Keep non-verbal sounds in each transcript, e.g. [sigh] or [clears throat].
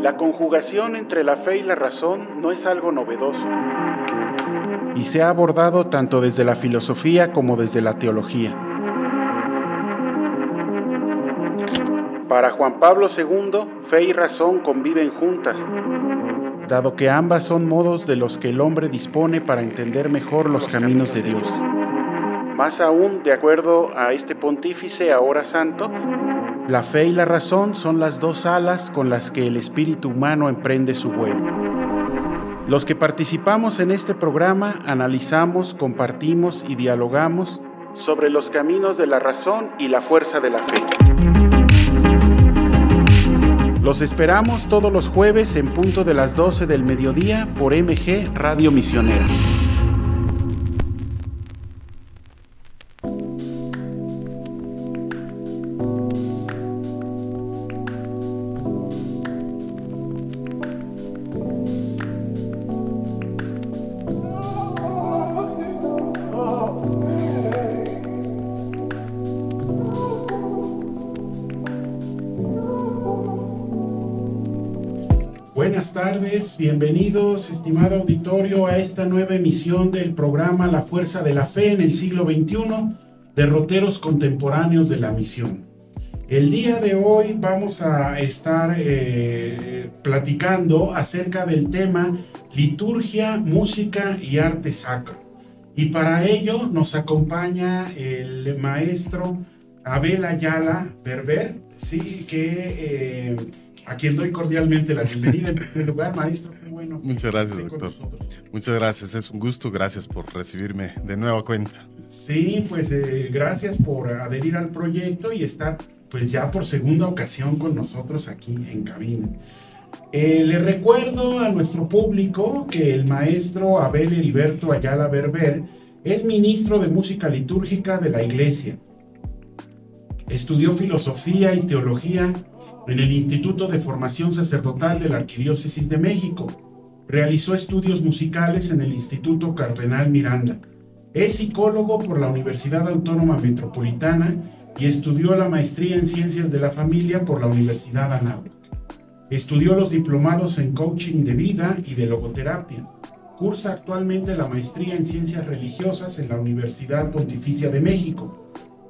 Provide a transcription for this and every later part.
La conjugación entre la fe y la razón no es algo novedoso y se ha abordado tanto desde la filosofía como desde la teología. Para Juan Pablo II, fe y razón conviven juntas, dado que ambas son modos de los que el hombre dispone para entender mejor los caminos de Dios. Más aún, de acuerdo a este pontífice ahora santo, la fe y la razón son las dos alas con las que el espíritu humano emprende su vuelo. Los que participamos en este programa analizamos, compartimos y dialogamos sobre los caminos de la razón y la fuerza de la fe. Los esperamos todos los jueves en punto de las 12 del mediodía por MG Radio Misionera. Bienvenidos, estimado auditorio, a esta nueva emisión del programa La Fuerza de la Fe en el siglo XXI, derroteros contemporáneos de la misión. El día de hoy vamos a estar eh, platicando acerca del tema liturgia, música y arte sacro. Y para ello nos acompaña el maestro Abel Ayala Berber, sí, que... Eh, a quien doy cordialmente la bienvenida en primer lugar, maestro. Qué bueno. Muchas gracias, doctor. Muchas gracias, es un gusto. Gracias por recibirme de nueva cuenta. Sí, pues eh, gracias por adherir al proyecto y estar pues ya por segunda ocasión con nosotros aquí en cabina. Eh, le recuerdo a nuestro público que el maestro Abel Heriberto Ayala Berber es ministro de música litúrgica de la iglesia. Estudió filosofía y teología en el Instituto de Formación Sacerdotal de la Arquidiócesis de México. Realizó estudios musicales en el Instituto Cardenal Miranda. Es psicólogo por la Universidad Autónoma Metropolitana y estudió la maestría en Ciencias de la Familia por la Universidad Anáhuac. Estudió los diplomados en coaching de vida y de logoterapia. Cursa actualmente la maestría en Ciencias Religiosas en la Universidad Pontificia de México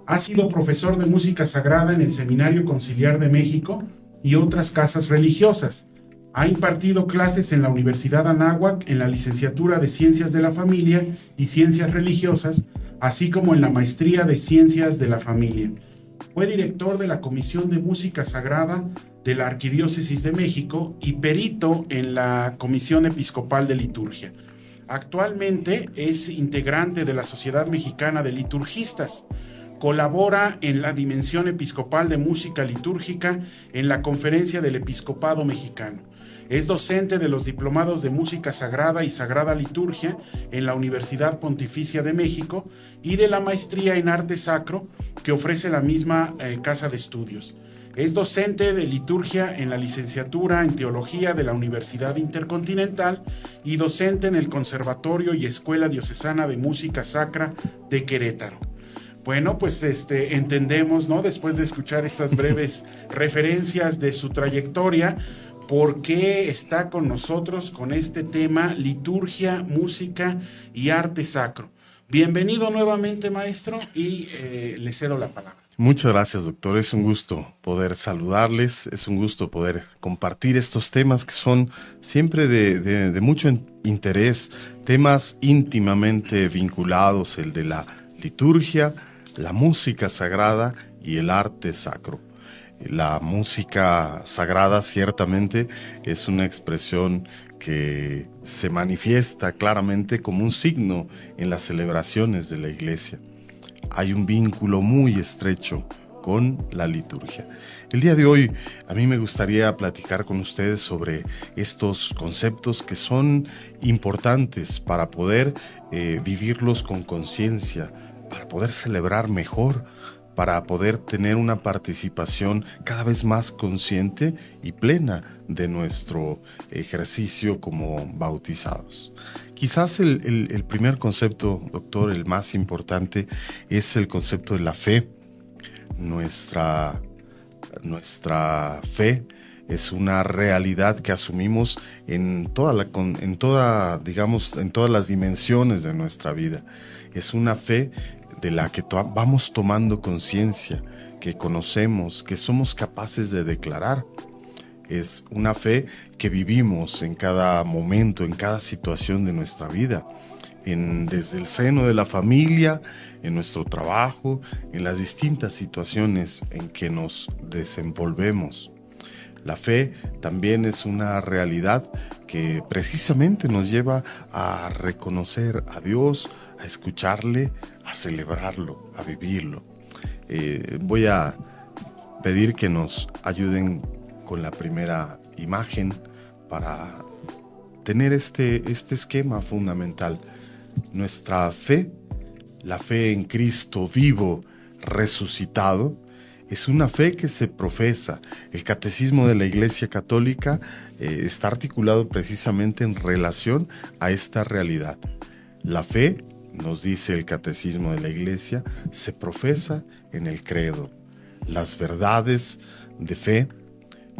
ha sido profesor de música sagrada en el Seminario Conciliar de México y otras casas religiosas. Ha impartido clases en la Universidad Anáhuac en la licenciatura de Ciencias de la Familia y Ciencias Religiosas, así como en la maestría de Ciencias de la Familia. Fue director de la Comisión de Música Sagrada de la Arquidiócesis de México y perito en la Comisión Episcopal de Liturgia. Actualmente es integrante de la Sociedad Mexicana de Liturgistas Colabora en la Dimensión Episcopal de Música Litúrgica en la Conferencia del Episcopado Mexicano. Es docente de los diplomados de Música Sagrada y Sagrada Liturgia en la Universidad Pontificia de México y de la Maestría en Arte Sacro que ofrece la misma eh, Casa de Estudios. Es docente de liturgia en la licenciatura en Teología de la Universidad Intercontinental y docente en el Conservatorio y Escuela Diocesana de Música Sacra de Querétaro. Bueno, pues este, entendemos, ¿no? Después de escuchar estas [laughs] breves referencias de su trayectoria, por qué está con nosotros con este tema liturgia, música y arte sacro. Bienvenido nuevamente, maestro, y eh, le cedo la palabra. Muchas gracias, doctor. Es un gusto poder saludarles, es un gusto poder compartir estos temas que son siempre de, de mucho interés, temas íntimamente vinculados, el de la liturgia, la música sagrada y el arte sacro. La música sagrada ciertamente es una expresión que se manifiesta claramente como un signo en las celebraciones de la iglesia. Hay un vínculo muy estrecho con la liturgia. El día de hoy a mí me gustaría platicar con ustedes sobre estos conceptos que son importantes para poder eh, vivirlos con conciencia, para poder celebrar mejor, para poder tener una participación cada vez más consciente y plena de nuestro ejercicio como bautizados. Quizás el, primer concepto, doctor, el más importante, es el concepto de la fe. Nuestra nuestra fe es una realidad que asumimos en toda la en toda digamos en todas las dimensiones de nuestra vida. Es una fe de la que vamos tomando conciencia, que conocemos, que somos capaces de declarar. Es una fe que vivimos en cada momento, en cada situación de nuestra vida, en, desde el seno de la familia, en nuestro trabajo, en las distintas situaciones en que nos desenvolvemos. La fe también es una realidad que precisamente nos lleva a reconocer a Dios, a escucharle, a celebrarlo, a vivirlo. Eh, voy a pedir que nos ayuden con la primera imagen para tener este, este esquema fundamental. Nuestra fe, la fe en Cristo vivo, resucitado, es una fe que se profesa. El catecismo de la Iglesia Católica eh, está articulado precisamente en relación a esta realidad. La fe, nos dice el catecismo de la Iglesia, se profesa en el credo. Las verdades de fe,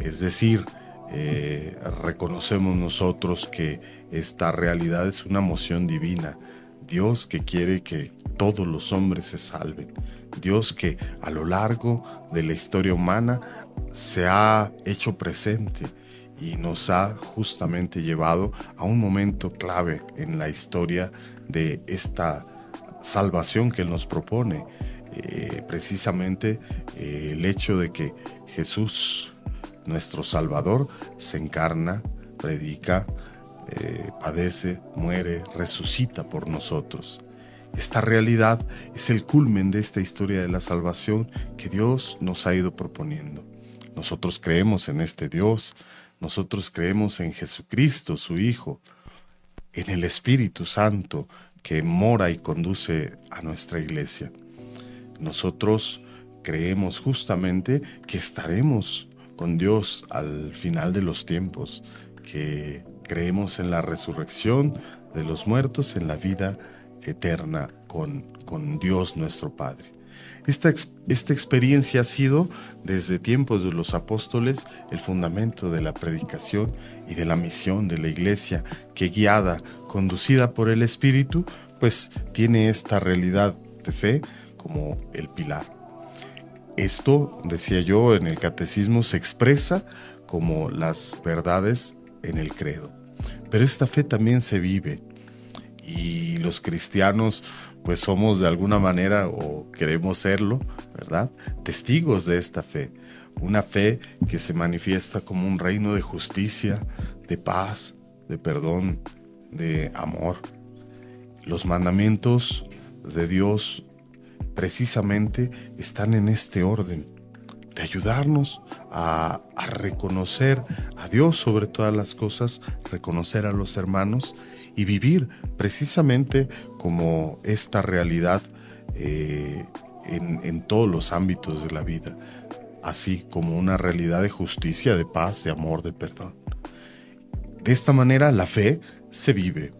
es decir, eh, reconocemos nosotros que esta realidad es una moción divina. Dios que quiere que todos los hombres se salven. Dios que a lo largo de la historia humana se ha hecho presente y nos ha justamente llevado a un momento clave en la historia de esta salvación que Él nos propone. Eh, precisamente eh, el hecho de que Jesús, nuestro Salvador, se encarna, predica, eh, padece, muere, resucita por nosotros. Esta realidad es el culmen de esta historia de la salvación que Dios nos ha ido proponiendo. Nosotros creemos en este Dios, nosotros creemos en Jesucristo, su Hijo, en el Espíritu Santo que mora y conduce a nuestra iglesia. Nosotros creemos justamente que estaremos con Dios al final de los tiempos, que creemos en la resurrección de los muertos, en la vida eterna con, con Dios nuestro Padre. Esta, esta, experiencia ha sido, desde tiempos de los apóstoles, el fundamento de la predicación y de la misión de la iglesia, que guiada, conducida por el Espíritu, pues tiene esta realidad de fe como el pilar. Esto, decía yo, en el catecismo se expresa como las verdades en el credo. Pero esta fe también se vive, y los cristianos pues somos de alguna manera o queremos serlo, ¿verdad? Testigos de esta fe, una fe que se manifiesta como un reino de justicia, de paz, de perdón, de amor. Los mandamientos de Dios precisamente están en este orden, de ayudarnos a, a, reconocer a Dios sobre todas las cosas, reconocer a los hermanos y vivir precisamente como esta realidad eh, en, en todos los ámbitos de la vida, así como una realidad de justicia, de paz, de amor, de perdón. De esta manera la fe se vive.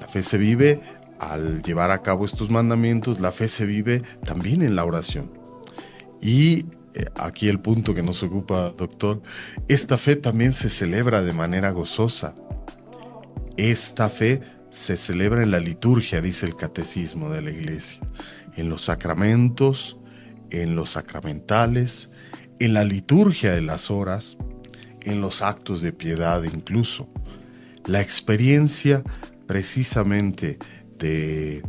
La fe se vive al llevar a cabo estos mandamientos, la fe se vive también en la oración. Y eh, aquí el punto que nos ocupa, doctor, esta fe también se celebra de manera gozosa. Esta fe se celebra en la liturgia, dice el catecismo de la iglesia, en los sacramentos, en los sacramentales, en la liturgia de las horas, en los actos de piedad incluso. La experiencia precisamente de,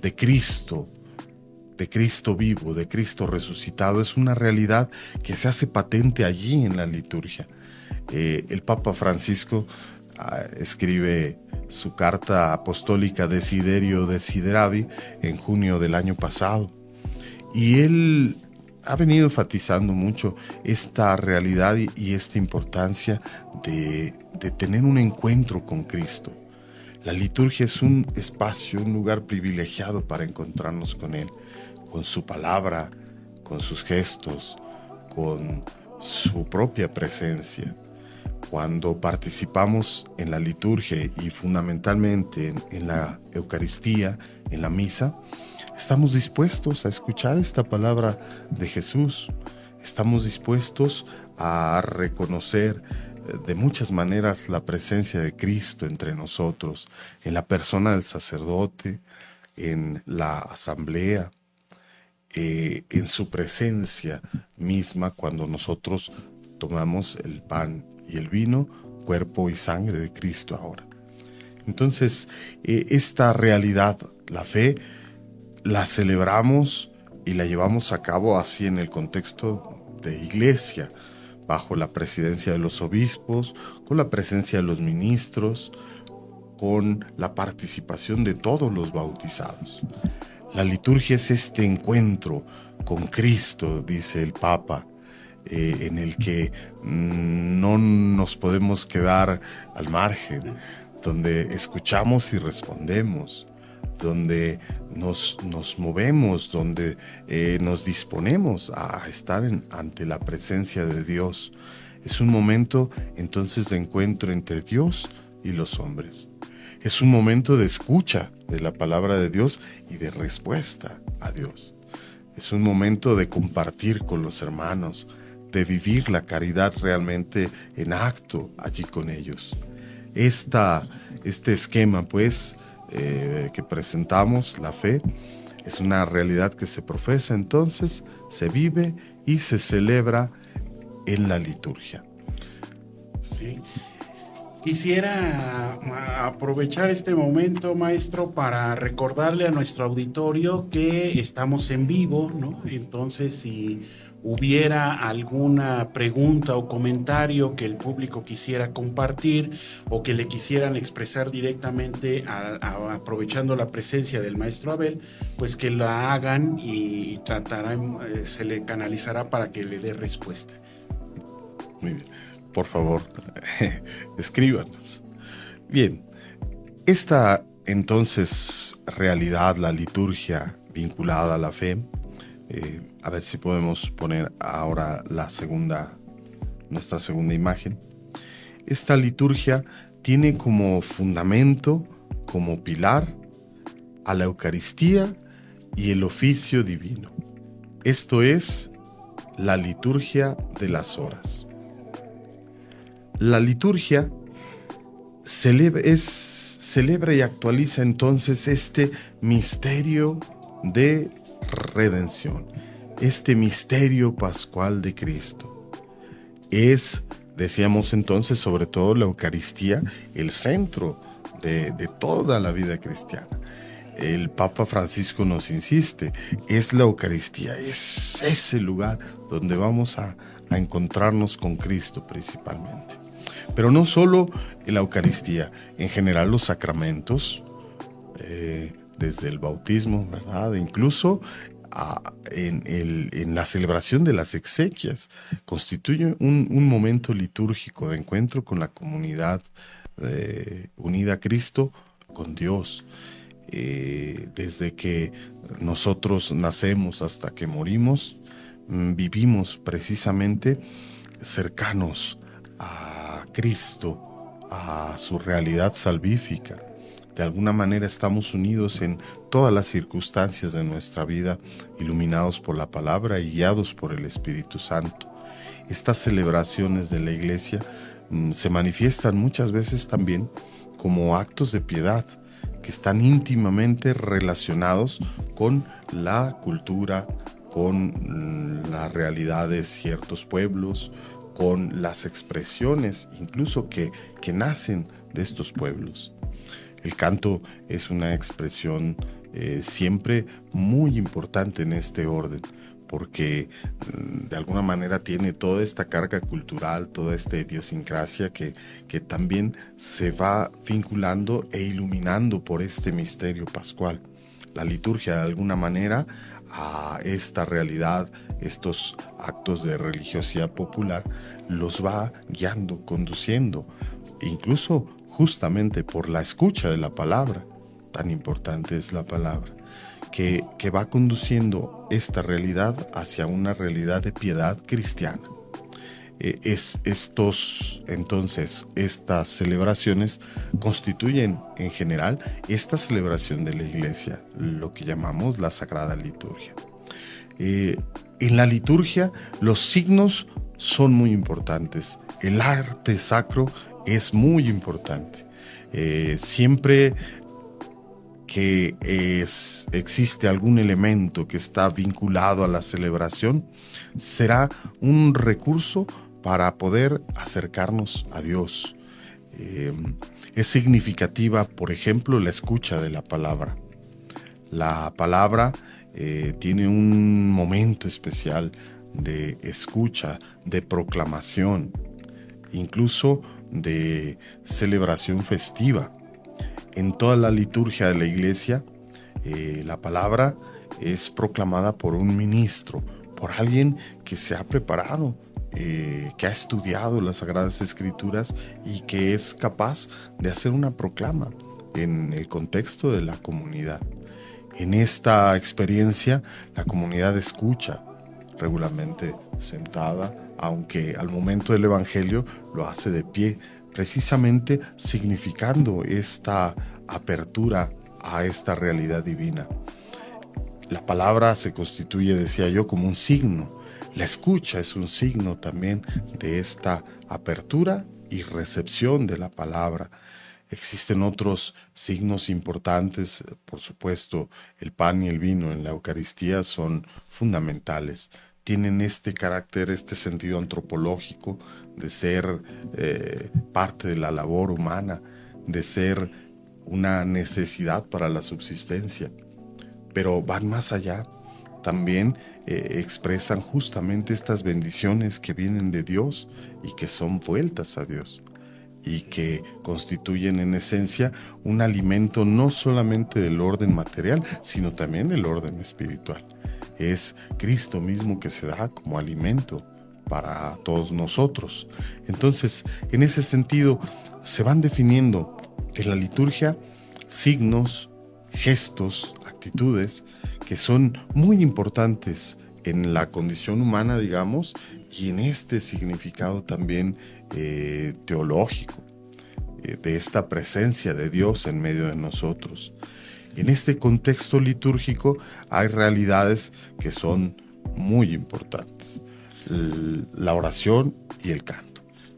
de Cristo, de Cristo vivo, de Cristo resucitado, es una realidad que se hace patente allí en la liturgia. Eh, el Papa Francisco Ah, escribe su carta apostólica Desiderio Desideravi en junio del año pasado. Y él ha venido enfatizando mucho esta realidad y esta importancia de, de tener un encuentro con Cristo. La liturgia es un espacio, un lugar privilegiado para encontrarnos con Él, con su palabra, con sus gestos, con su propia presencia cuando participamos en la liturgia y fundamentalmente en, la Eucaristía, en la misa, estamos dispuestos a escuchar esta palabra de Jesús. estamos dispuestos a reconocer eh, de muchas maneras la presencia de Cristo entre nosotros, en la persona del sacerdote, en la asamblea, eh, en su presencia misma cuando nosotros tomamos el pan y el vino, cuerpo y sangre de Cristo ahora. Entonces, eh, esta realidad, la fe, la celebramos y la llevamos a cabo así en el contexto de iglesia, bajo la presidencia de los obispos, con la presencia de los ministros, con la participación de todos los bautizados. La liturgia es este encuentro con Cristo, dice el Papa, eh, en el que mm, no nos podemos quedar al margen, donde escuchamos y respondemos, donde nos, nos movemos, donde eh, nos disponemos a estar ante la presencia de Dios. Es un momento entonces de encuentro entre Dios y los hombres. Es un momento de escucha de la palabra de Dios y de respuesta a Dios. Es un momento de compartir con los hermanos, de vivir la caridad realmente en acto allí con ellos. Esta, este esquema, pues, eh, que presentamos, la fe, es una realidad que se profesa entonces, se vive y se celebra en la liturgia. Sí. Quisiera aprovechar este momento, maestro, para recordarle a nuestro auditorio que estamos en vivo, ¿no? Entonces, si hubiera alguna pregunta o comentario que el público quisiera compartir o que le quisieran expresar directamente aprovechando la presencia del maestro Abel, pues que la hagan y, tratará, eh, se le canalizará para que le dé respuesta. Muy bien, por favor, [laughs] escríbanos. Bien, esta entonces realidad, la liturgia vinculada a la fe, eh, a ver si podemos poner ahora la segunda, nuestra segunda imagen. Esta liturgia tiene como fundamento, como pilar, a la Eucaristía y el oficio divino. Esto es la liturgia de las horas. La liturgia celebra, es, celebra y actualiza entonces este misterio de redención, este misterio pascual de Cristo. Es, decíamos entonces, sobre todo la Eucaristía, el centro de, toda la vida cristiana. El Papa Francisco nos insiste, es la Eucaristía, es ese lugar donde vamos a, encontrarnos con Cristo principalmente. Pero no solo la Eucaristía, en general los sacramentos, eh, desde el bautismo, ¿verdad? incluso en, la celebración de las exequias, constituye un, momento litúrgico de encuentro con la comunidad eh, unida a Cristo, con Dios. Eh, desde que nosotros nacemos hasta que morimos, mm, vivimos precisamente cercanos a Cristo, a su realidad salvífica de alguna manera estamos unidos en todas las circunstancias de nuestra vida, iluminados por la palabra y guiados por el Espíritu Santo. Estas celebraciones de la iglesia mm, se manifiestan muchas veces también como actos de piedad que están íntimamente relacionados con la cultura, con mm, la realidad de ciertos pueblos, con las expresiones incluso que, que nacen de estos pueblos. El canto es una expresión eh, siempre muy importante en este orden, porque mm, de alguna manera tiene toda esta carga cultural, toda esta idiosincrasia que, que también se va vinculando e iluminando por este misterio pascual. La liturgia de alguna manera a esta realidad, estos actos de religiosidad popular, los va guiando, conduciendo, incluso justamente por la escucha de la palabra, tan importante es la palabra, que, que va conduciendo esta realidad hacia una realidad de piedad cristiana. Eh, es, estos, entonces, estas celebraciones constituyen en general esta celebración de la iglesia, lo que llamamos la Sagrada Liturgia. Eh, en la liturgia los signos son muy importantes. El arte sacro es muy importante. Eh, siempre que existe algún elemento que está vinculado a la celebración, será un recurso para poder acercarnos a Dios. Eh, es significativa, por ejemplo, la escucha de la palabra. La palabra eh, tiene un momento especial de escucha, de proclamación, incluso de celebración festiva. En toda la liturgia de la iglesia, eh, la palabra es proclamada por un ministro, por alguien que se ha preparado, eh, que ha estudiado las Sagradas Escrituras y que es capaz de hacer una proclama en el contexto de la comunidad. En esta experiencia, la comunidad escucha regularmente sentada, aunque al momento del Evangelio lo hace de pie, precisamente significando esta apertura a esta realidad divina. La palabra se constituye, decía yo, como un signo. La escucha es un signo también de esta apertura y recepción de la palabra. Existen otros signos importantes, por supuesto, el pan y el vino en la Eucaristía son fundamentales. Tienen este carácter, este sentido antropológico de ser eh, parte de la labor humana, de ser una necesidad para la subsistencia. Pero van más allá. También eh, expresan justamente estas bendiciones que vienen de Dios y que son vueltas a Dios y que constituyen en esencia un alimento no solamente del orden material, sino también del orden espiritual. Es Cristo mismo que se da como alimento para todos nosotros. Entonces, en ese sentido, se van definiendo en la liturgia signos, gestos, actitudes que son muy importantes en la condición humana, digamos, y en este significado también eh, teológico, eh, de esta presencia de Dios en medio de nosotros. En este contexto litúrgico hay realidades que son muy importantes, la oración y el canto.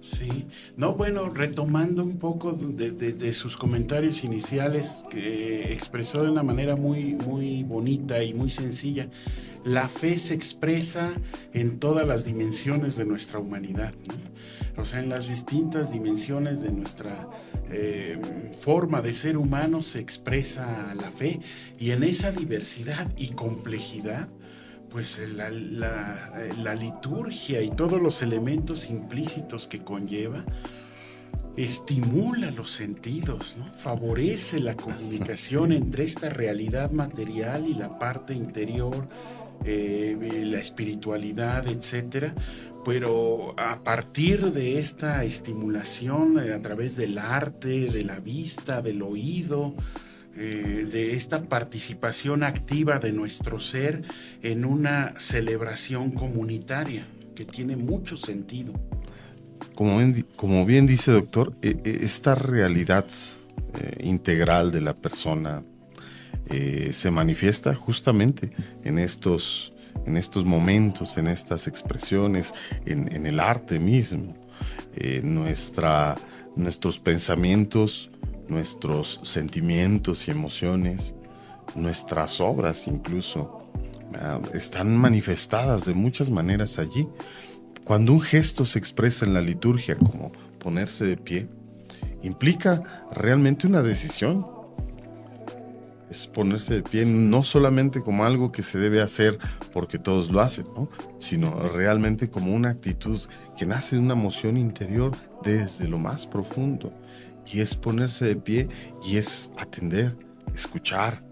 Sí, no, bueno, retomando un poco de, sus comentarios iniciales que expresó de una manera muy, muy bonita y muy sencilla, la fe se expresa en todas las dimensiones de nuestra humanidad, o sea, en las distintas dimensiones de nuestra eh, forma de ser humano se expresa la fe. Y en esa diversidad y complejidad pues la, la, liturgia y todos los elementos implícitos que conlleva estimula los sentidos, favorece la comunicación [laughs] entre esta realidad material y la parte interior, eh, la espiritualidad, etcétera. Pero a partir de esta estimulación eh, a través del arte, de la vista, del oído, eh, de esta participación activa de nuestro ser en una celebración comunitaria que tiene mucho sentido. Como bien, como bien dice doctor, e, e, esta realidad eh, integral de la persona eh, se manifiesta justamente en estos, en estos momentos, en estas expresiones, en, el arte mismo. nuestra, nuestros pensamientos nuestros sentimientos y emociones, nuestras obras incluso, ah, están manifestadas de muchas maneras allí. Cuando un gesto se expresa en la liturgia como ponerse de pie, implica realmente una decisión. Es ponerse de pie no solamente como algo que se debe hacer porque todos lo hacen, sino realmente como una actitud que nace de una emoción interior desde lo más profundo y es ponerse de pie y es atender, escuchar,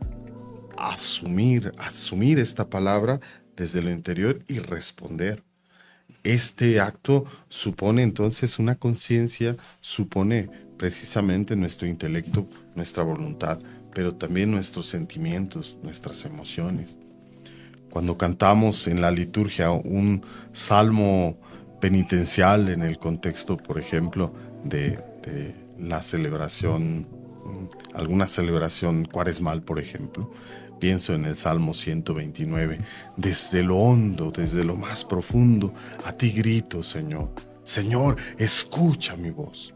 asumir, asumir esta palabra desde lo interior y responder. Este acto supone entonces una conciencia, supone precisamente nuestro intelecto, nuestra voluntad, pero también nuestros sentimientos, nuestras emociones. Cuando cantamos en la liturgia un salmo penitencial en el contexto, por ejemplo, de, la celebración, alguna celebración cuaresmal, por ejemplo, pienso en el Salmo 129. Desde lo hondo, desde lo más profundo, a ti grito, Señor. Señor, escucha mi voz.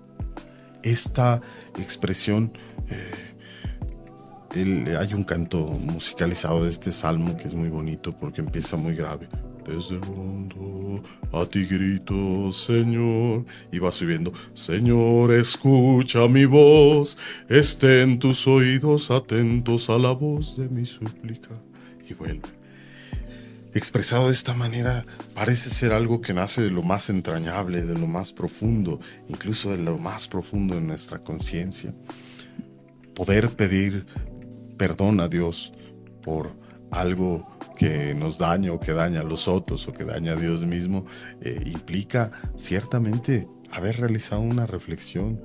Esta expresión, eh, hay un canto musicalizado de este salmo que es muy bonito porque empieza muy grave desde el mundo, a ti grito, Señor. Y va subiendo, Señor, escucha mi voz, estén tus oídos atentos a la voz de mi súplica. Y vuelve. Expresado de esta manera, parece ser algo que nace de lo más entrañable, de lo más profundo, incluso de lo más profundo de nuestra conciencia. Poder pedir perdón a Dios por algo que nos daña o que daña a los otros o que daña a Dios mismo, eh, implica ciertamente haber realizado una reflexión,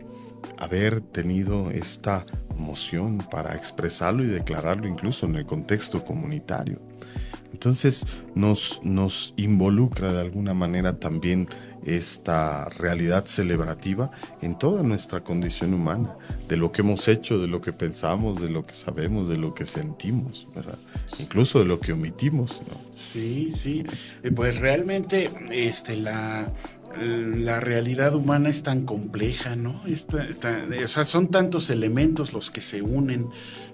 haber tenido esta moción para expresarlo y declararlo incluso en el contexto comunitario. Entonces nos, nos involucra de alguna manera también esta realidad celebrativa en toda nuestra condición humana, de lo que hemos hecho, de lo que pensamos, de lo que sabemos, de lo que sentimos, ¿verdad? Incluso de lo que omitimos. Sí, sí. Eh, pues realmente este, la, la realidad humana es tan compleja, ¿no? o sea, son tantos elementos los que se unen,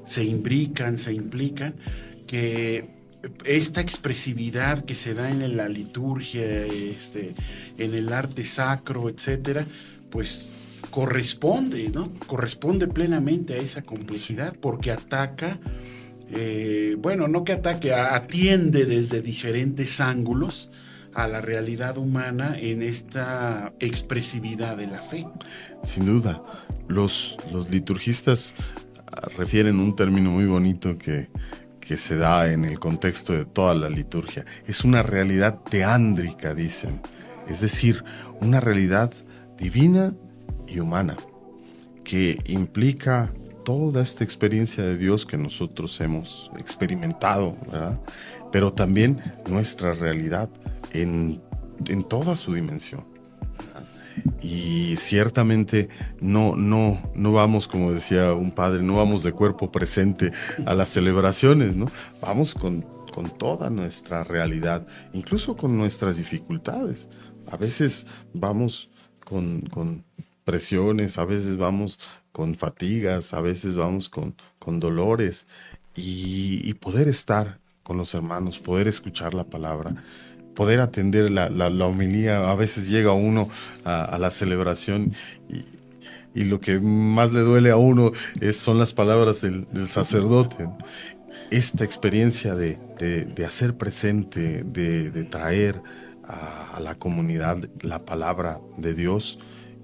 se imbrican, se implican, que esta expresividad que se da en la liturgia, este, en el arte sacro, etcétera, pues corresponde, ¿no? Corresponde plenamente a esa complejidad porque ataca, eh, bueno, no que ataque, atiende desde diferentes ángulos a la realidad humana en esta expresividad de la fe. Sin duda, los, los liturgistas refieren un término muy bonito que que se da en el contexto de toda la liturgia. Es una realidad teándrica, dicen, es decir, una realidad divina y humana, que implica toda esta experiencia de Dios que nosotros hemos experimentado, pero también nuestra realidad en, en toda su dimensión y ciertamente no, no, no vamos, como decía un padre, no vamos de cuerpo presente a las celebraciones, ¿no? Vamos con, con toda nuestra realidad, incluso con nuestras dificultades. A veces vamos con, con presiones, a veces vamos con fatigas, a veces vamos con, con dolores y, y poder estar con los hermanos, poder escuchar la palabra poder atender la, la, homilía. A veces llega uno a, la celebración y, lo que más le duele a uno es, son las palabras del, sacerdote. Esta experiencia de, hacer presente, de, traer a, la comunidad la palabra de Dios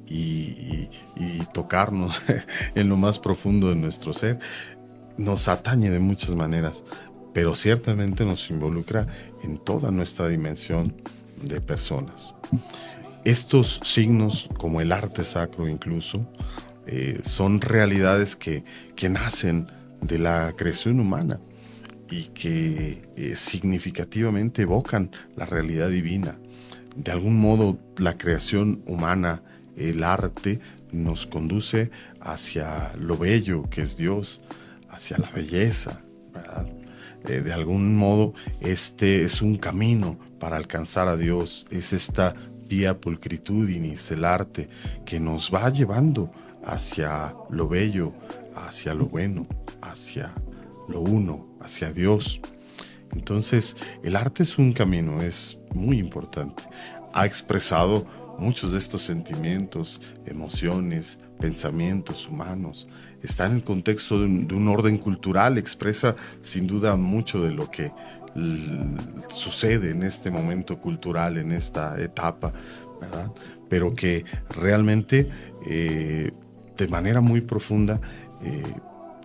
y, y tocarnos [laughs] en lo más profundo de nuestro ser, nos atañe de muchas maneras pero ciertamente nos involucra en toda nuestra dimensión de personas. Estos signos, como el arte sacro incluso, eh, son realidades que, que, nacen de la creación humana y que eh, significativamente evocan la realidad divina. De algún modo, la creación humana, el arte, nos conduce hacia lo bello que es Dios, hacia la belleza, ¿verdad? Eh, de algún modo este es un camino para alcanzar a Dios, es esta vía pulcritudinis, el arte, que nos va llevando hacia lo bello, hacia lo bueno, hacia lo uno, hacia Dios. Entonces, el arte es un camino, es muy importante. Ha expresado muchos de estos sentimientos, emociones, pensamientos humanos está en el contexto de un, orden cultural, expresa sin duda mucho de lo que sucede en este momento cultural, en esta etapa, ¿verdad? Pero que realmente eh, de manera muy profunda eh,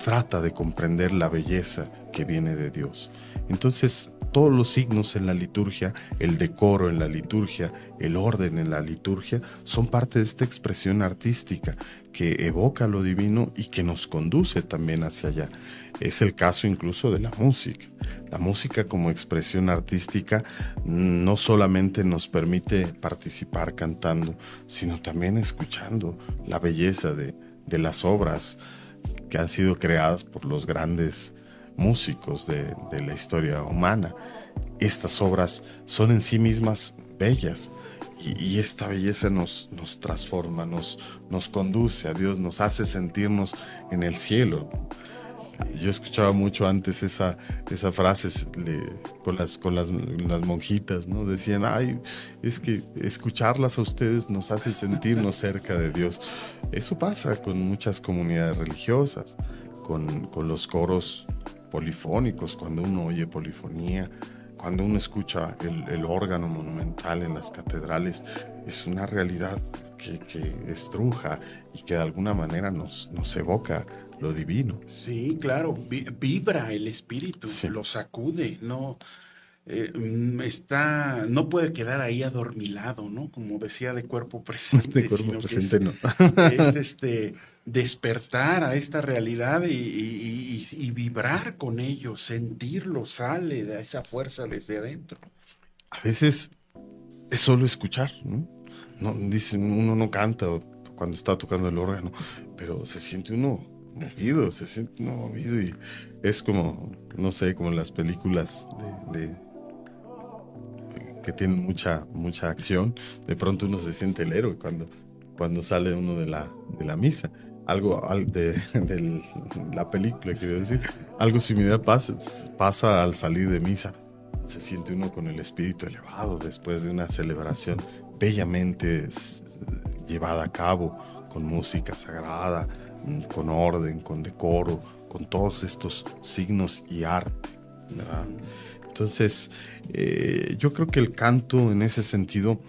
trata de comprender la belleza que viene de Dios. Entonces, todos los signos en la liturgia, el decoro en la liturgia, el orden en la liturgia, son parte de esta expresión artística que evoca lo divino y que nos conduce también hacia allá. Es el caso incluso de la música. La música como expresión artística no solamente nos permite participar cantando, sino también escuchando la belleza de, las obras que han sido creadas por los grandes músicos de, la historia humana. Estas obras son en sí mismas bellas y, esta belleza nos, nos transforma, nos, nos conduce a Dios, nos hace sentirnos en el cielo. Yo escuchaba mucho antes esa, esa frase con, las, con las, monjitas, ¿no? Decían, ay, es que escucharlas a ustedes nos hace sentirnos cerca de Dios. Eso pasa con muchas comunidades religiosas, con, con los coros polifónicos, cuando uno oye polifonía, cuando uno escucha el, el, órgano monumental en las catedrales, es una realidad que, que estruja y que de alguna manera nos, nos evoca lo divino. Sí, claro, vibra el espíritu, lo sacude, no eh, mm, está, no puede quedar ahí adormilado, ¿no? Como decía de cuerpo [laughs] presente. De cuerpo presente, no. es este despertar a esta realidad y, vibrar con ello, sentirlo, sale de esa fuerza desde adentro. A veces es solo escuchar, ¿no? dicen, uno no canta cuando está tocando el órgano, pero se siente uno movido, se siente movido y es como, no sé, como en las películas de, que tienen mucha, mucha acción, de pronto uno se siente el héroe cuando, cuando sale uno de la, de la misa. Algo de, la película, quiero decir. Algo similar pasa, pasa al salir de misa. Se siente uno con el espíritu elevado después de una celebración bellamente llevada a cabo, con música sagrada, con orden, con decoro, con todos estos signos y arte. Entonces, eh, yo creo que el canto en ese sentido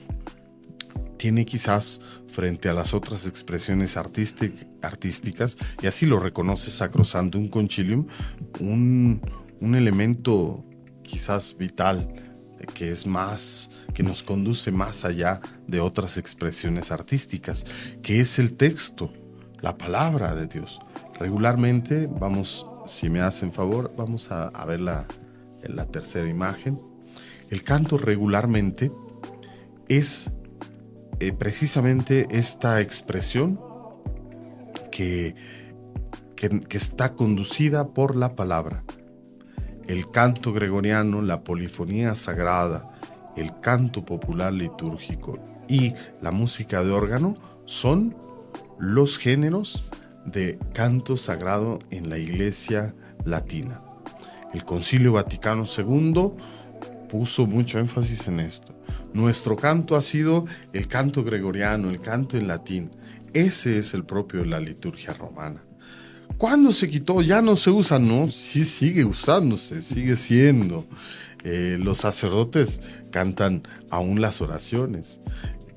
tiene quizás frente a las otras expresiones artísticas, y así lo reconoce Sacrosantum Concilium, un, un elemento quizás vital que es más, que nos conduce más allá de otras expresiones artísticas, que es el texto la palabra de Dios. Regularmente, vamos, si me hacen favor, vamos a, ver la, la tercera imagen. El canto regularmente es eh, precisamente esta expresión que, que, que está conducida por la palabra. El canto gregoriano, la polifonía sagrada, el canto popular litúrgico y la música de órgano son los géneros de canto sagrado en la Iglesia Latina. El Concilio Vaticano II puso mucho énfasis en esto. Nuestro canto ha sido el canto gregoriano, el canto en latín. Ese es el propio de la liturgia romana. ¿Cuándo se quitó? Ya no se usa, no, sí sigue usándose, sigue siendo. Eh, los sacerdotes cantan aún las oraciones.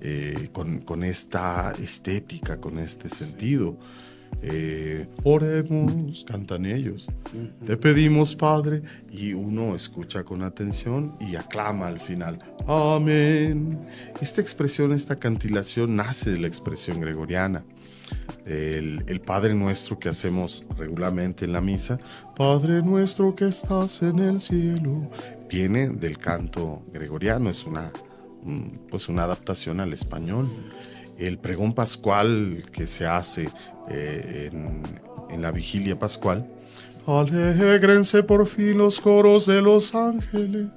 Eh, con, esta estética, con este sentido. Eh, oremos, cantan ellos. Te pedimos, Padre, y uno escucha con atención y aclama al final. Amén. Esta expresión, esta cantilación nace de la expresión gregoriana. El, el, Padre nuestro que hacemos regularmente en la misa, Padre nuestro que estás en el cielo, viene del canto gregoriano, es una pues una adaptación al español. El pregón pascual que se hace eh, en, la vigilia pascual. Alégrense por fin los coros de los ángeles.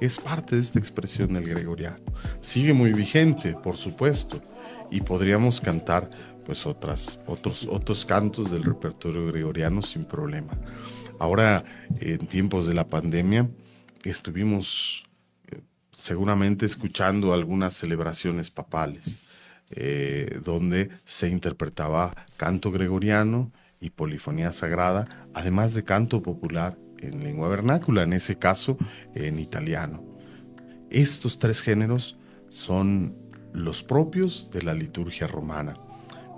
Es parte de esta expresión del gregoriano. Sigue muy vigente, por supuesto, y podríamos cantar pues otros, otros cantos del repertorio gregoriano sin problema. Ahora, en tiempos de la pandemia, estuvimos seguramente escuchando algunas celebraciones papales, eh, donde se interpretaba canto gregoriano y polifonía sagrada, además de canto popular en lengua vernácula, en ese caso en italiano. Estos tres géneros son los propios de la liturgia romana.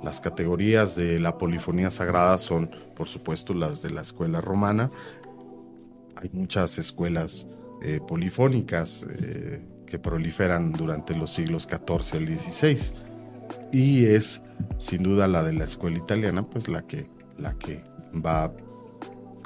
Las categorías de la polifonía sagrada son, por supuesto, las de la escuela romana. Hay muchas escuelas eh, polifónicas eh, que proliferan durante los siglos XIV al XVI. Y es sin duda la de la escuela italiana, pues la que, la que va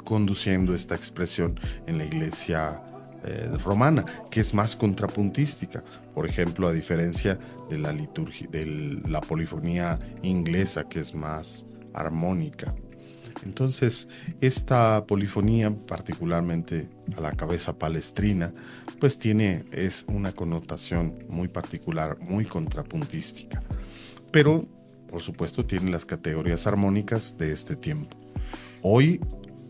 conduciendo esta expresión en la iglesia eh, romana, que es más contrapuntística. Por ejemplo, a diferencia de la liturgia, de la polifonía inglesa, que es más armónica. Entonces, esta polifonía, particularmente a la cabeza palestrina, pues tiene, es una connotación muy particular, muy contrapuntística. Pero, por supuesto, tiene las categorías armónicas de este tiempo. Hoy,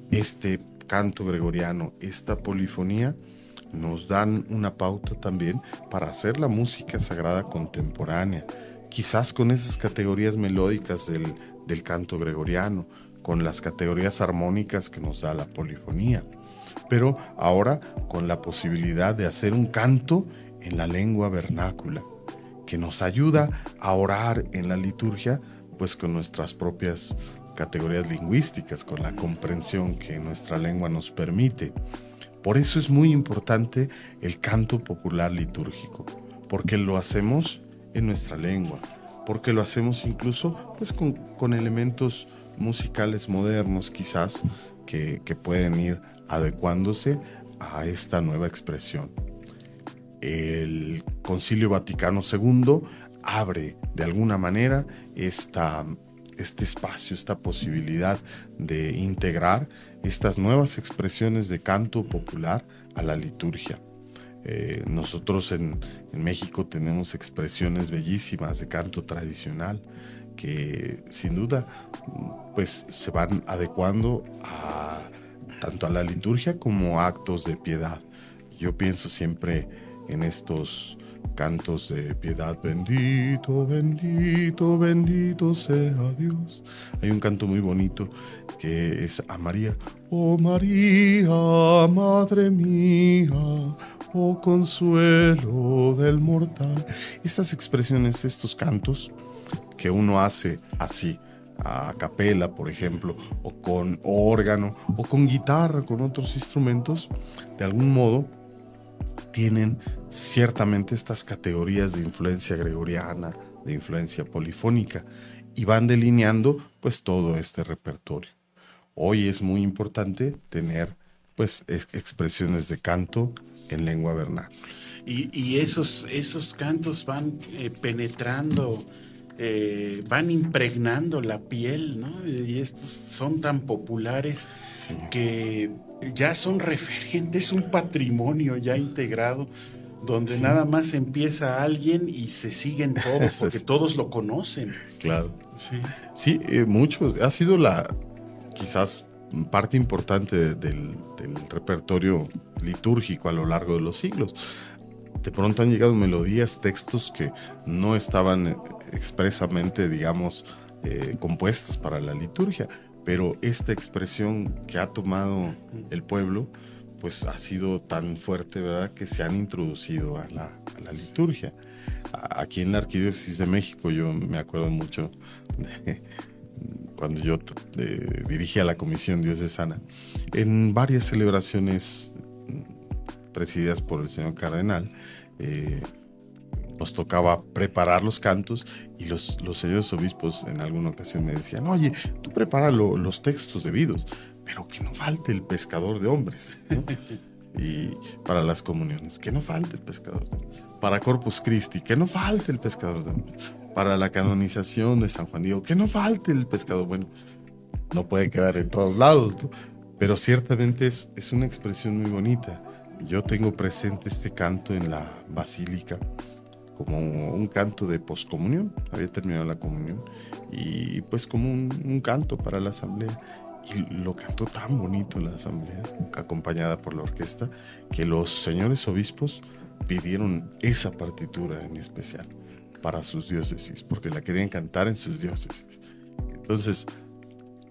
este canto gregoriano, esta polifonía, nos dan una pauta también para hacer la música sagrada contemporánea, quizás con esas categorías melódicas del, del canto gregoriano, con las categorías armónicas que nos da la polifonía, pero ahora con la posibilidad de hacer un canto en la lengua vernácula, que nos ayuda a orar en la liturgia, pues con nuestras propias categorías lingüísticas, con la comprensión que nuestra lengua nos permite. Por eso es muy importante el canto popular litúrgico, porque lo hacemos en nuestra lengua, porque lo hacemos incluso pues con, elementos musicales modernos quizás que, que pueden ir adecuándose a esta nueva expresión. El Concilio Vaticano II abre de alguna manera esta, este espacio, esta posibilidad de integrar estas nuevas expresiones de canto popular a la liturgia. Eh, nosotros en, México tenemos expresiones bellísimas de canto tradicional que sin duda pues se van adecuando a tanto a la liturgia como a actos de piedad. Yo pienso siempre en estos cantos de piedad, bendito, bendito, bendito sea Dios. Hay un canto muy bonito que es a María, oh María, Madre mía, oh consuelo del mortal. Estas expresiones, estos cantos que uno hace así, a capela, por ejemplo, o con órgano, o con guitarra, con otros instrumentos, de algún modo tienen ciertamente estas categorías de influencia gregoriana, de influencia polifónica, y van delineando pues todo este repertorio. Hoy es muy importante tener pues expresiones de canto en lengua vernácula. Y, esos, esos cantos van eh, penetrando eh, van impregnando la piel, ¿no? Y estos son tan populares que ya son referentes, un patrimonio ya integrado, donde nada más empieza alguien y se siguen [laughs] todos, porque todos lo conocen. Claro. Sí, sí eh, mucho. Ha sido la, quizás, parte importante del, del repertorio litúrgico a lo largo de los siglos de pronto han llegado melodías, textos que no estaban expresamente, digamos, eh, compuestas para la liturgia, pero esta expresión que ha tomado el pueblo, pues ha sido tan fuerte, ¿verdad?, que se han introducido a la, liturgia. Aquí en la Arquidiócesis de México yo me acuerdo mucho de [laughs] cuando yo dirigía la Comisión Diocesana, en varias celebraciones presididas por el señor Cardenal, eh, nos tocaba preparar los cantos y los, los señores obispos en alguna ocasión me decían, oye, tú prepara los textos debidos, pero que no falte el pescador de hombres. [laughs] y para las comuniones, que no falte el pescador de hombres. Para Corpus Christi, que no falte el pescador de hombres. Para la canonización de San Juan Diego, que no falte el pescador. Bueno, no puede quedar en todos lados, pero ciertamente es, es una expresión muy bonita. Yo tengo presente este canto en la basílica como un canto de poscomunión, había terminado la comunión, y pues como un, canto para la asamblea. Y lo cantó tan bonito la asamblea, acompañada por la orquesta, que los señores obispos pidieron esa partitura en especial para sus diócesis, porque la querían cantar en sus diócesis. Entonces,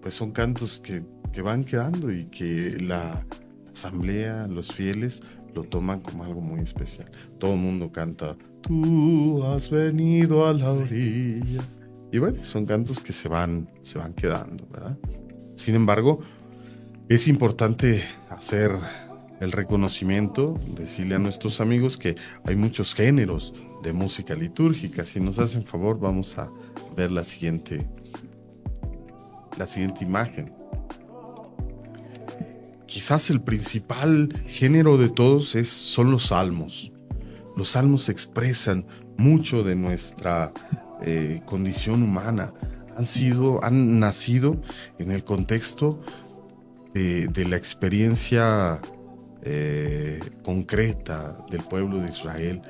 pues son cantos que, que van quedando y que la asamblea, los fieles, lo toman como algo muy especial. Todo el mundo canta, tú has venido a la orilla. Y bueno, son cantos que se van, se van quedando, ¿verdad? Sin embargo, es importante hacer el reconocimiento, decirle a nuestros amigos que hay muchos géneros de música litúrgica. Si nos hacen favor, vamos a ver la siguiente, la siguiente imagen quizás el principal género de todos es, son los salmos. Los salmos expresan mucho de nuestra eh, condición humana. han sido, han nacido en el contexto de, la experiencia eh, concreta del pueblo de Israel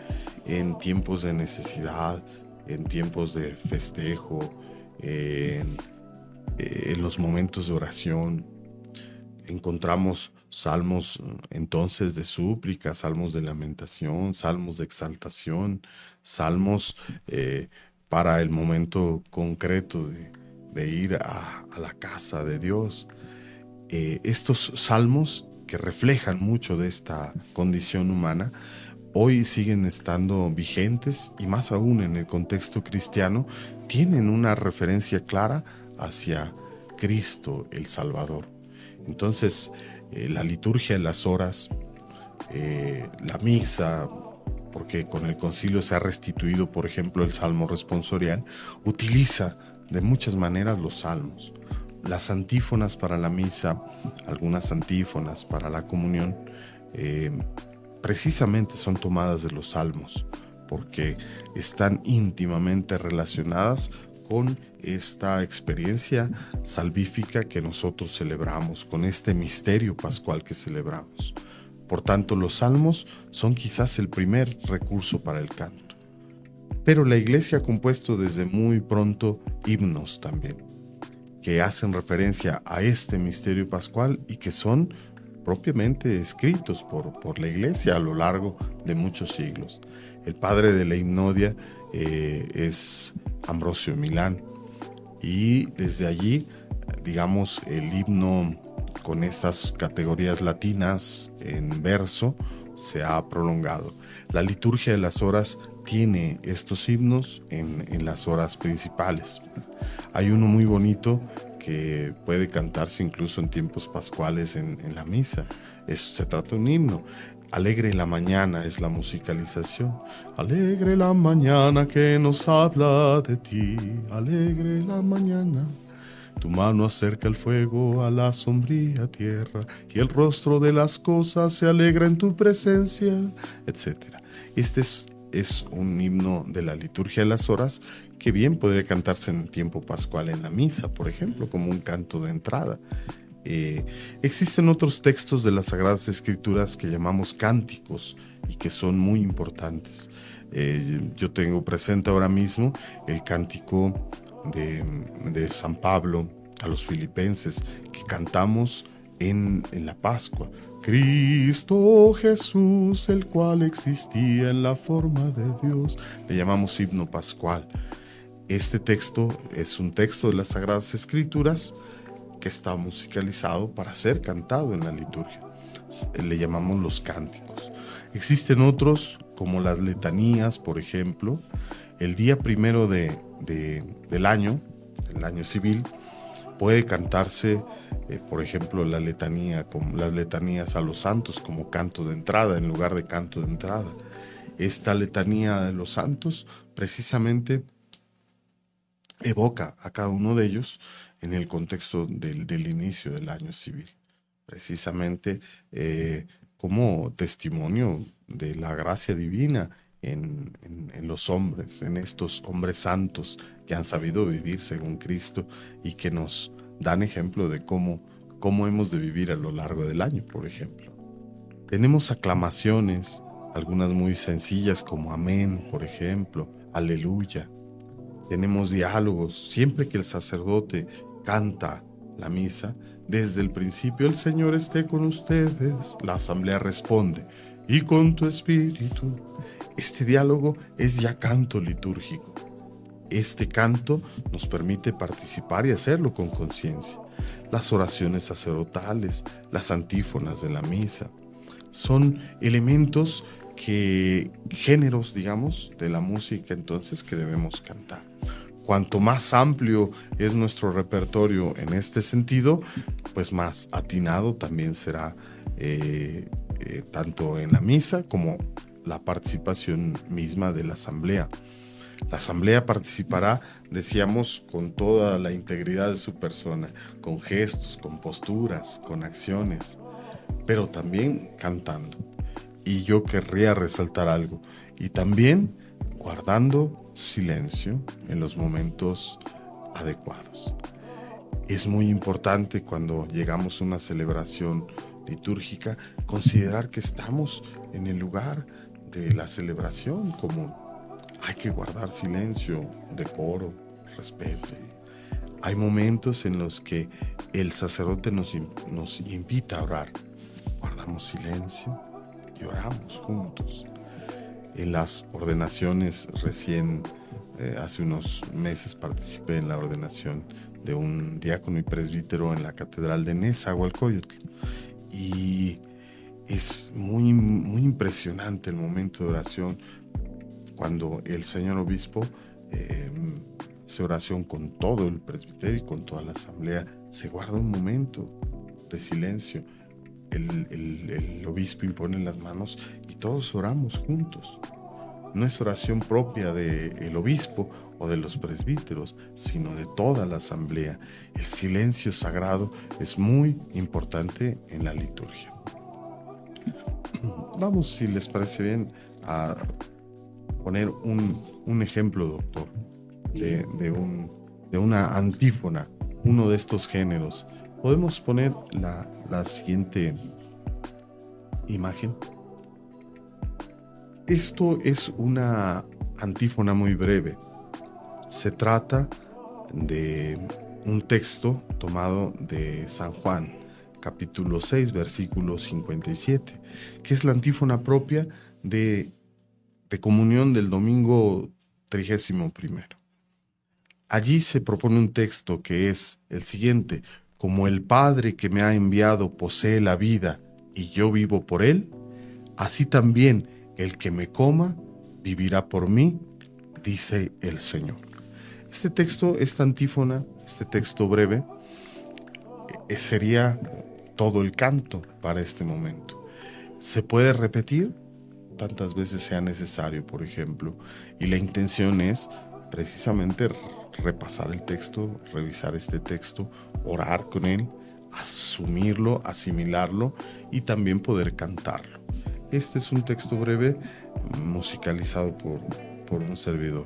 en tiempos de necesidad, en tiempos de festejo, en, en los momentos de oración. Encontramos salmos entonces de súplica, salmos de lamentación, salmos de exaltación, salmos eh, para el momento concreto de, ir a, la casa de Dios. Eh, estos salmos que reflejan mucho de esta condición humana, hoy siguen estando vigentes y más aún en el contexto cristiano, tienen una referencia clara hacia Cristo el Salvador. Entonces, eh, la liturgia de las horas, eh, la misa, porque con el concilio se ha restituido, por ejemplo, el salmo responsorial, utiliza de muchas maneras los salmos. Las antífonas para la misa, algunas antífonas para la comunión, eh, precisamente son tomadas de los salmos, porque están íntimamente relacionadas con esta experiencia salvífica que nosotros celebramos, con este misterio pascual que celebramos. Por tanto, los salmos son quizás el primer recurso para el canto. Pero la iglesia ha compuesto desde muy pronto himnos también, que hacen referencia a este misterio pascual y que son propiamente escritos por, por la iglesia a lo largo de muchos siglos. El padre de la himnodia eh, es Ambrosio Milán. Y desde allí, digamos, el himno con estas categorías latinas en verso se ha prolongado. La liturgia de las horas tiene estos himnos en, las horas principales. Hay uno muy bonito que puede cantarse incluso en tiempos pascuales en, en la misa. Eso se trata de un himno. Alegre la mañana es la musicalización. Alegre la mañana que nos habla de ti. Alegre la mañana. Tu mano acerca el fuego a la sombría tierra y el rostro de las cosas se alegra en tu presencia, etc. Este es, es un himno de la liturgia de las horas que bien podría cantarse en tiempo pascual en la misa, por ejemplo, como un canto de entrada. Eh, existen otros textos de las Sagradas Escrituras que llamamos cánticos y que son muy importantes. Eh, yo tengo presente ahora mismo el cántico de, San Pablo a los filipenses que cantamos en, en la Pascua. Cristo Jesús, el cual existía en la forma de Dios. Le llamamos himno pascual. Este texto es un texto de las Sagradas Escrituras que está musicalizado para ser cantado en la liturgia. Le llamamos los cánticos. Existen otros, como las letanías, por ejemplo. El día primero de, del año, el año civil, puede cantarse, eh, por ejemplo, la letanía, las letanías a los santos como canto de entrada en lugar de canto de entrada. Esta letanía de los santos precisamente evoca a cada uno de ellos en el contexto del, inicio del año civil, precisamente eh, como testimonio de la gracia divina en, los hombres, en estos hombres santos que han sabido vivir según Cristo y que nos dan ejemplo de cómo, cómo hemos de vivir a lo largo del año, por ejemplo. Tenemos aclamaciones, algunas muy sencillas como amén, por ejemplo, aleluya. Tenemos diálogos, siempre que el sacerdote canta la misa, desde el principio el Señor esté con ustedes. La asamblea responde, y con tu espíritu. Este diálogo es ya canto litúrgico. Este canto nos permite participar y hacerlo con conciencia. Las oraciones sacerdotales, las antífonas de la misa, son elementos que, géneros, digamos, de la música entonces que debemos cantar cuanto más amplio es nuestro repertorio en este sentido, pues más atinado también será eh, eh, tanto en la misa como la participación misma de la asamblea. La asamblea participará, decíamos, con toda la integridad de su persona, con gestos, con posturas, con acciones, pero también cantando. Y yo querría resaltar algo, y también guardando silencio en los momentos adecuados. Es muy importante cuando llegamos a una celebración litúrgica considerar que estamos en el lugar de la celebración, como hay que guardar silencio, decoro, respeto. Hay momentos en los que el sacerdote nos, nos invita a orar. Guardamos silencio y oramos juntos. En las ordenaciones recién, eh, hace unos meses participé en la ordenación de un diácono y presbítero en la Catedral de Nezahualcóyotl. Y es muy, muy impresionante el momento de oración cuando el señor obispo eh, hace oración con todo el presbiterio y con toda la asamblea. Se guarda un momento de silencio. El, el obispo impone las manos y todos oramos juntos no es oración propia del obispo o de los presbíteros, sino de toda la asamblea. El silencio sagrado es muy importante en la liturgia. [clears throat] Vamos, si les parece bien, a poner un, ejemplo, doctor, de, de, una antífona, uno de estos géneros. Podemos poner la, la siguiente imagen. Esto es una antífona muy breve. Se trata de un texto tomado de San Juan, capítulo 6, versículo 57, que es la antífona propia de, de comunión del domingo 31. Allí se propone un texto que es el siguiente, como el Padre que me ha enviado posee la vida y yo vivo por él, así también el que me coma vivirá por mí, dice el Señor. Este texto, esta antífona, este texto breve, eh, sería todo el canto para este momento. Se puede repetir tantas veces sea necesario, por ejemplo, y la intención es precisamente repasar el texto, revisar este texto, orar con él, asumirlo, asimilarlo y también poder cantarlo. Este es un texto breve musicalizado por, por un servidor.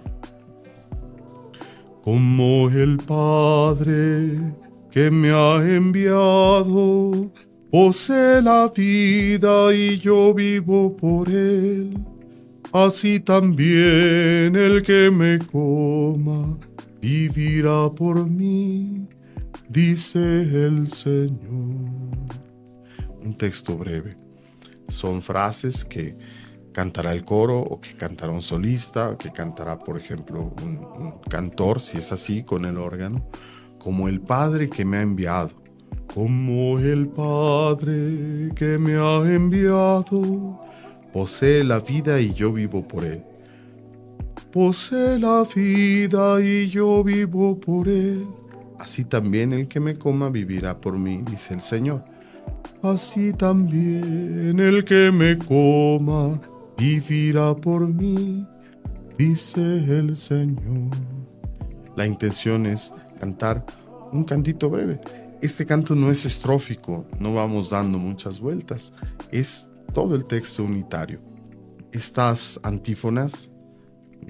Como el Padre que me ha enviado posee la vida y yo vivo por él, así también el que me coma vivirá por mí, dice el Señor. Un texto breve son frases que cantará el coro o que cantará un solista que cantará, por ejemplo, un, cantor, si es así, con el órgano, como el Padre que me ha enviado, como el Padre que me ha enviado, posee la vida y yo vivo por él. Posee la vida y yo vivo por él. Así también el que me coma vivirá por mí, dice el Señor así también el que me coma vivirá por mí, dice el Señor. La intención es cantar un cantito breve. Este canto no es estrófico, no vamos dando muchas vueltas, es todo el texto unitario. Estas antífonas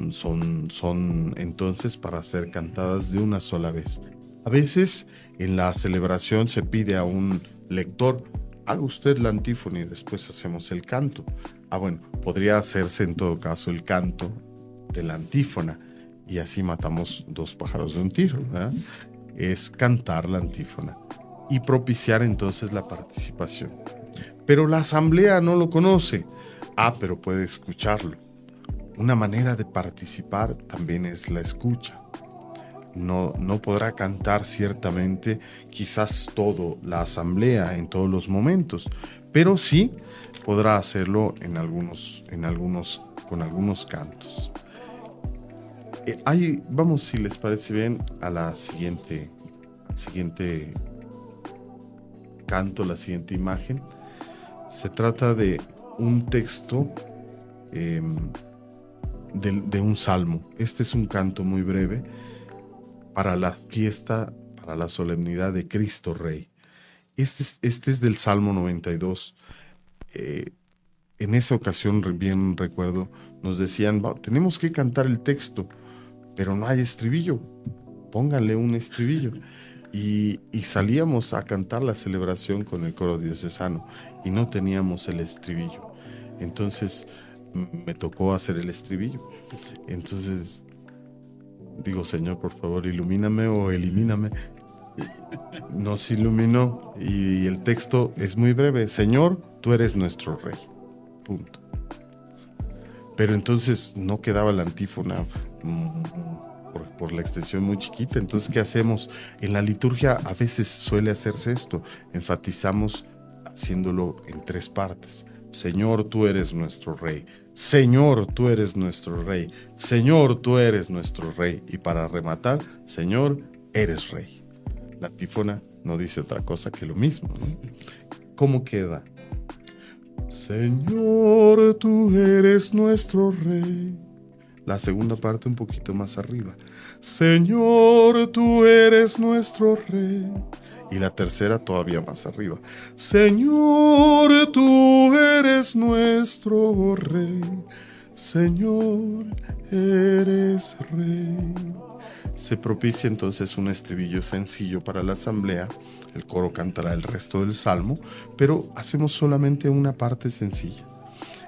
son, son entonces para ser cantadas de una sola vez. A veces en la celebración se pide a un lector, haga usted la antífona y después hacemos el canto. Ah, bueno, podría hacerse en todo caso el canto de la antífona y así matamos dos pájaros de un tiro. Es cantar la antífona y propiciar entonces la participación. Pero la asamblea no lo conoce. Ah, pero puede escucharlo. Una manera de participar también es la escucha no, no podrá cantar ciertamente quizás todo la asamblea en todos los momentos, pero sí podrá hacerlo en algunos, en algunos, con algunos cantos. Eh, vamos, si les parece bien, a la siguiente, siguiente canto, la siguiente imagen. Se trata de un texto em, de, de un salmo. Este es un canto muy breve para la fiesta, para la solemnidad de Cristo Rey. Este es, este es del Salmo 92. Eh, en esa ocasión, bien recuerdo, nos decían, tenemos que cantar el texto, pero no hay estribillo. pónganle un estribillo. [laughs] Y, y, salíamos a cantar la celebración con el coro diocesano y no teníamos el estribillo. Entonces me tocó hacer el estribillo. Entonces digo, Señor, por favor, ilumíname o elimíname. Nos iluminó y el texto es muy breve. Señor, tú eres nuestro rey. Punto. Pero entonces no quedaba la antífona mm, por, la extensión muy chiquita. Entonces, ¿qué hacemos? En la liturgia a veces suele hacerse esto. Enfatizamos haciéndolo en tres partes. Señor, tú eres nuestro rey. Señor, tú eres nuestro rey. Señor, tú eres nuestro rey. Y para rematar, Señor, eres rey. La antífona no dice otra cosa que lo mismo. ¿Cómo queda? Señor, tú eres nuestro rey. La segunda parte un poquito más arriba. Señor, tú eres nuestro rey. Y la tercera todavía más arriba. Señor, tú eres nuestro rey. Señor, eres rey. Se propicia entonces un estribillo sencillo para la asamblea. El coro cantará el resto del salmo, pero hacemos solamente una parte sencilla.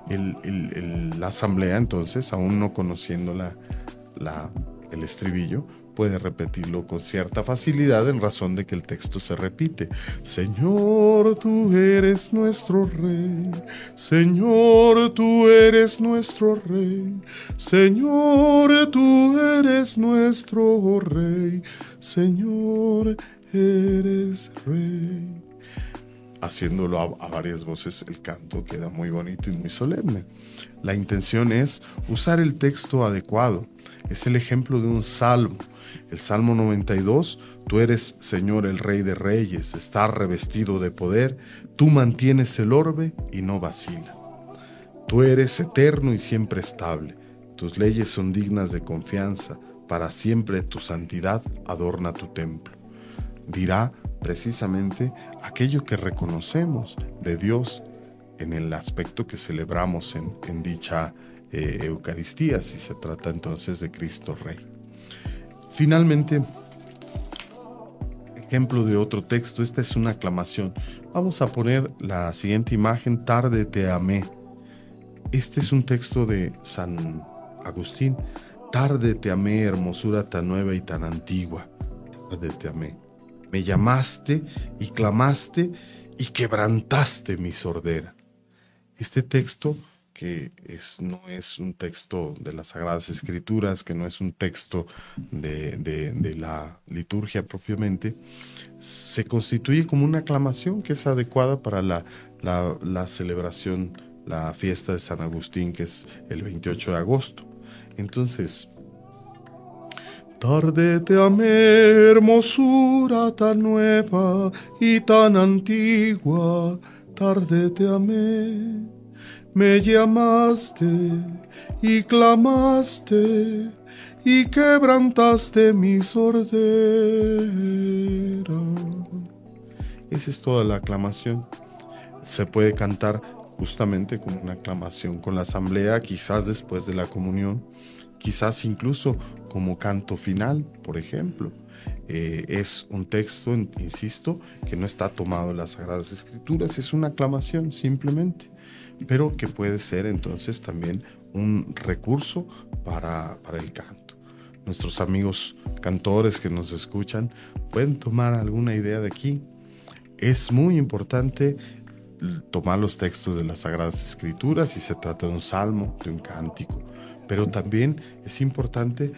la asamblea entonces, aún no conociendo el estribillo, puede repetirlo con cierta facilidad en razón de que el texto se repite. Señor, tú eres nuestro rey. Señor, tú eres nuestro rey. Señor, tú eres nuestro rey. Señor, eres rey. Haciéndolo a, varias voces, el canto queda muy bonito y muy solemne. La intención es usar el texto adecuado. Es el ejemplo de un salmo el Salmo 92, tú eres Señor el Rey de Reyes, estás revestido de poder, tú mantienes el orbe y no vacila. Tú eres eterno y siempre estable, tus leyes son dignas de confianza, para siempre tu santidad adorna tu templo. Dirá precisamente aquello que reconocemos de Dios en el aspecto que celebramos en, dicha eh, Eucaristía, si se trata entonces de Cristo Rey. Finalmente, ejemplo de otro texto, esta es una aclamación. Vamos a poner la siguiente imagen, tarde te amé. Este es un texto de San Agustín. Tarde te amé, hermosura tan nueva y tan antigua. Tarde te amé. Me llamaste y clamaste y quebrantaste mi sordera. Este texto que es, no es un texto de las Sagradas Escrituras, que no es un texto de, la liturgia propiamente, se constituye como una aclamación que es adecuada para la, la, celebración, la fiesta de San Agustín, que es el 28 de agosto. Entonces, Tarde te amé, hermosura tan nueva y tan antigua, tarde te amé me llamaste y clamaste y quebrantaste mi sordera. Esa es toda la aclamación. Se puede cantar justamente como una aclamación con la asamblea, quizás después de la comunión, quizás incluso como canto final, por ejemplo. Eh, es un texto, insisto, que no está tomado en las Sagradas Escrituras, es una aclamación simplemente pero que puede ser entonces también un recurso para, el canto. Nuestros amigos cantores que nos escuchan pueden tomar alguna idea de aquí. Es muy importante tomar los textos de las Sagradas Escrituras si se trata de un salmo, de un cántico, pero también es importante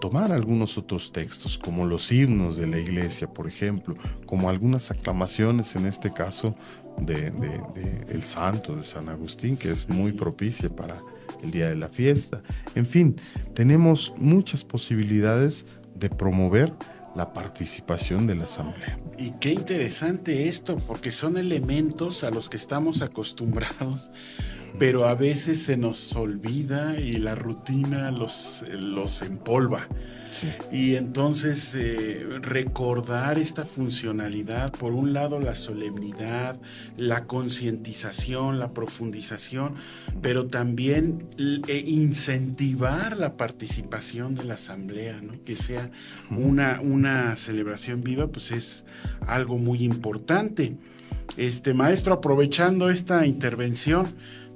tomar algunos otros textos, como los himnos de la iglesia, por ejemplo, como algunas aclamaciones, en este caso, de, el santo de San Agustín, que es muy propicia para el día de la fiesta. En fin, tenemos muchas posibilidades de promover la participación de la asamblea. Y qué interesante esto, porque son elementos a los que estamos acostumbrados pero a veces se nos olvida y la rutina los, los empolva. Y entonces eh, recordar esta funcionalidad, por un lado la solemnidad, la concientización, la profundización, pero también eh, incentivar la participación de la asamblea, ¿no? que sea una, una celebración viva, pues es algo muy importante. Este maestro, aprovechando esta intervención,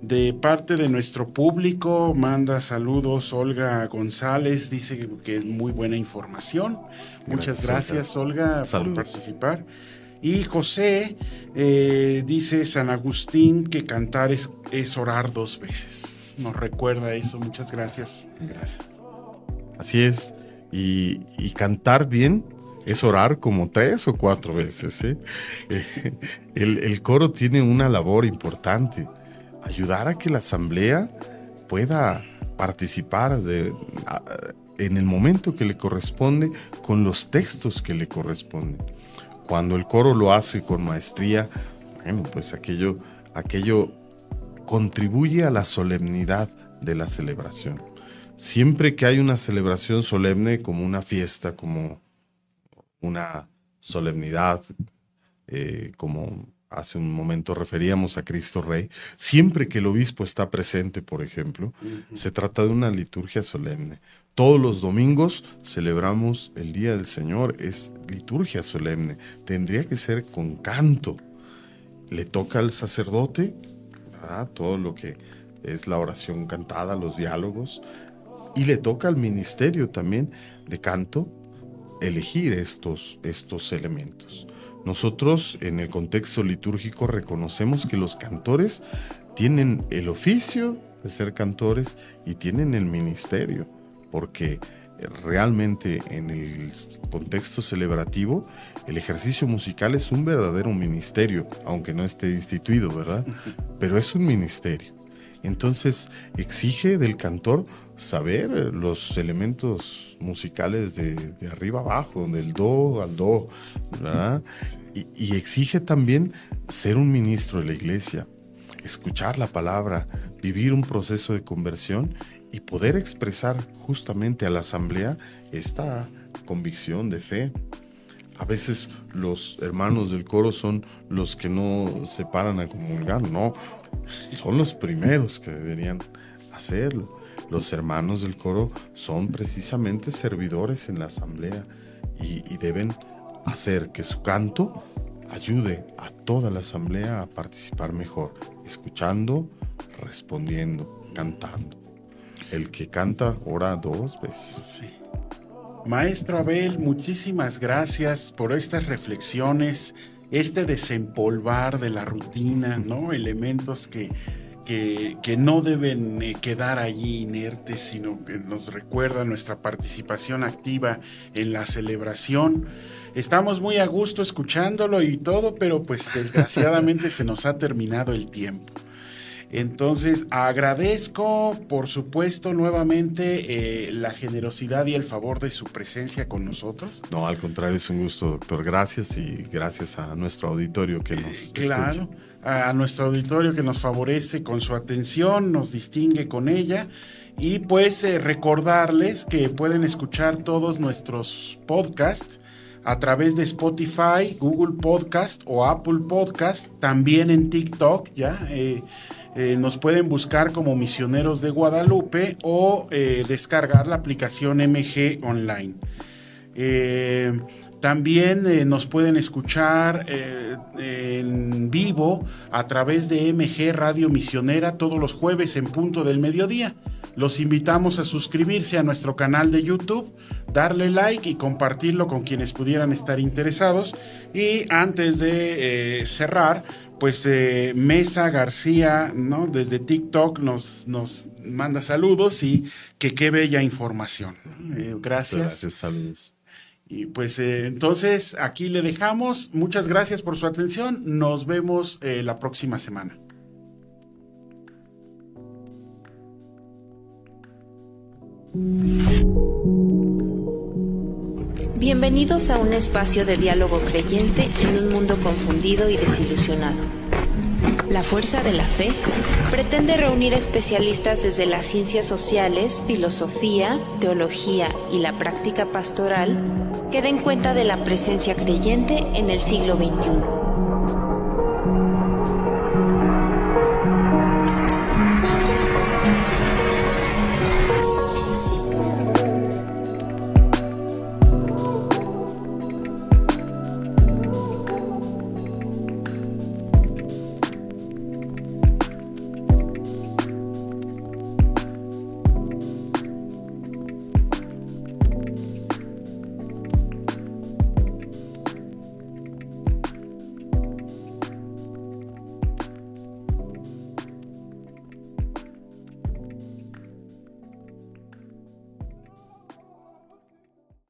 de parte de nuestro público, manda saludos Olga González, dice que es muy buena información. Muchas gracias, Olga, por participar. Y José eh, dice San Agustín que cantar es, orar dos veces. Nos recuerda eso, muchas gracias. Gracias. Así es. Y, cantar bien es orar como tres o cuatro veces. ¿eh? [laughs] el, el coro tiene una labor importante ayudar a que la asamblea pueda participar en el momento que le corresponde con los textos que le corresponden. Cuando el coro lo hace con maestría, bueno, pues aquello, aquello contribuye a la solemnidad de la celebración. Siempre que hay una celebración solemne como una fiesta, como una solemnidad, eh, como hace un momento referíamos a Cristo Rey, siempre que el obispo está presente, por ejemplo, se trata de una liturgia solemne. Todos los domingos celebramos el Día del Señor, es liturgia solemne, tendría que ser con canto. Le toca al sacerdote todo lo que es la oración cantada, los diálogos, y le toca al ministerio también de canto elegir estos, estos elementos. Nosotros en el contexto litúrgico reconocemos que los cantores tienen el oficio de ser cantores y tienen el ministerio, porque realmente en el contexto celebrativo el ejercicio musical es un verdadero ministerio, aunque no esté instituido, ¿verdad? Pero es un ministerio. Entonces exige del cantor saber los elementos musicales de, arriba abajo, del do al do, ¿verdad? Y, exige también ser un ministro de la iglesia, escuchar la palabra, vivir un proceso de conversión y poder expresar justamente a la asamblea esta convicción de fe. A veces los hermanos del coro son los que no se paran a comulgar, no, son los primeros que deberían hacerlo. Los hermanos del coro son precisamente servidores en la asamblea y, deben hacer que su canto ayude a toda la asamblea a participar mejor, escuchando, respondiendo, cantando. El que canta ora dos veces. Maestro Abel, muchísimas gracias por estas reflexiones, este desempolvar de la rutina, ¿no? Elementos que que, no deben eh, quedar allí inertes, sino que nos recuerda nuestra participación activa en la celebración. Estamos muy a gusto escuchándolo y todo, pero pues desgraciadamente [laughs] se nos ha terminado el tiempo. Entonces, agradezco, por supuesto, nuevamente eh, la generosidad y el favor de su presencia con nosotros. No, al contrario, es un gusto, doctor. Gracias y gracias a nuestro auditorio que nos. claro a nuestro auditorio que nos favorece con su atención, nos distingue con ella. Y pues eh, recordarles que pueden escuchar todos nuestros podcasts a través de Spotify, Google Podcast o Apple Podcast, también en TikTok, ¿ya? Eh, eh, nos pueden buscar como Misioneros de Guadalupe o descargar la aplicación MG Online. También eh, nos pueden escuchar eh, en vivo a través de MG Radio Misionera todos los jueves en punto del mediodía. Los invitamos a suscribirse a nuestro canal de YouTube, darle like y compartirlo con quienes pudieran estar interesados. Y antes de eh, cerrar, pues Mesa García, ¿no? Desde TikTok nos, nos manda saludos y que qué bella información. gracias. Gracias, saludos. Y pues eh, entonces aquí le dejamos. Muchas gracias por su atención. Nos vemos eh, la próxima semana. Bienvenidos a un espacio de diálogo creyente en un mundo confundido y desilusionado. La Fuerza de la Fe pretende reunir especialistas desde las ciencias sociales, filosofía, teología y la práctica pastoral que den cuenta de la presencia creyente en el siglo XXI.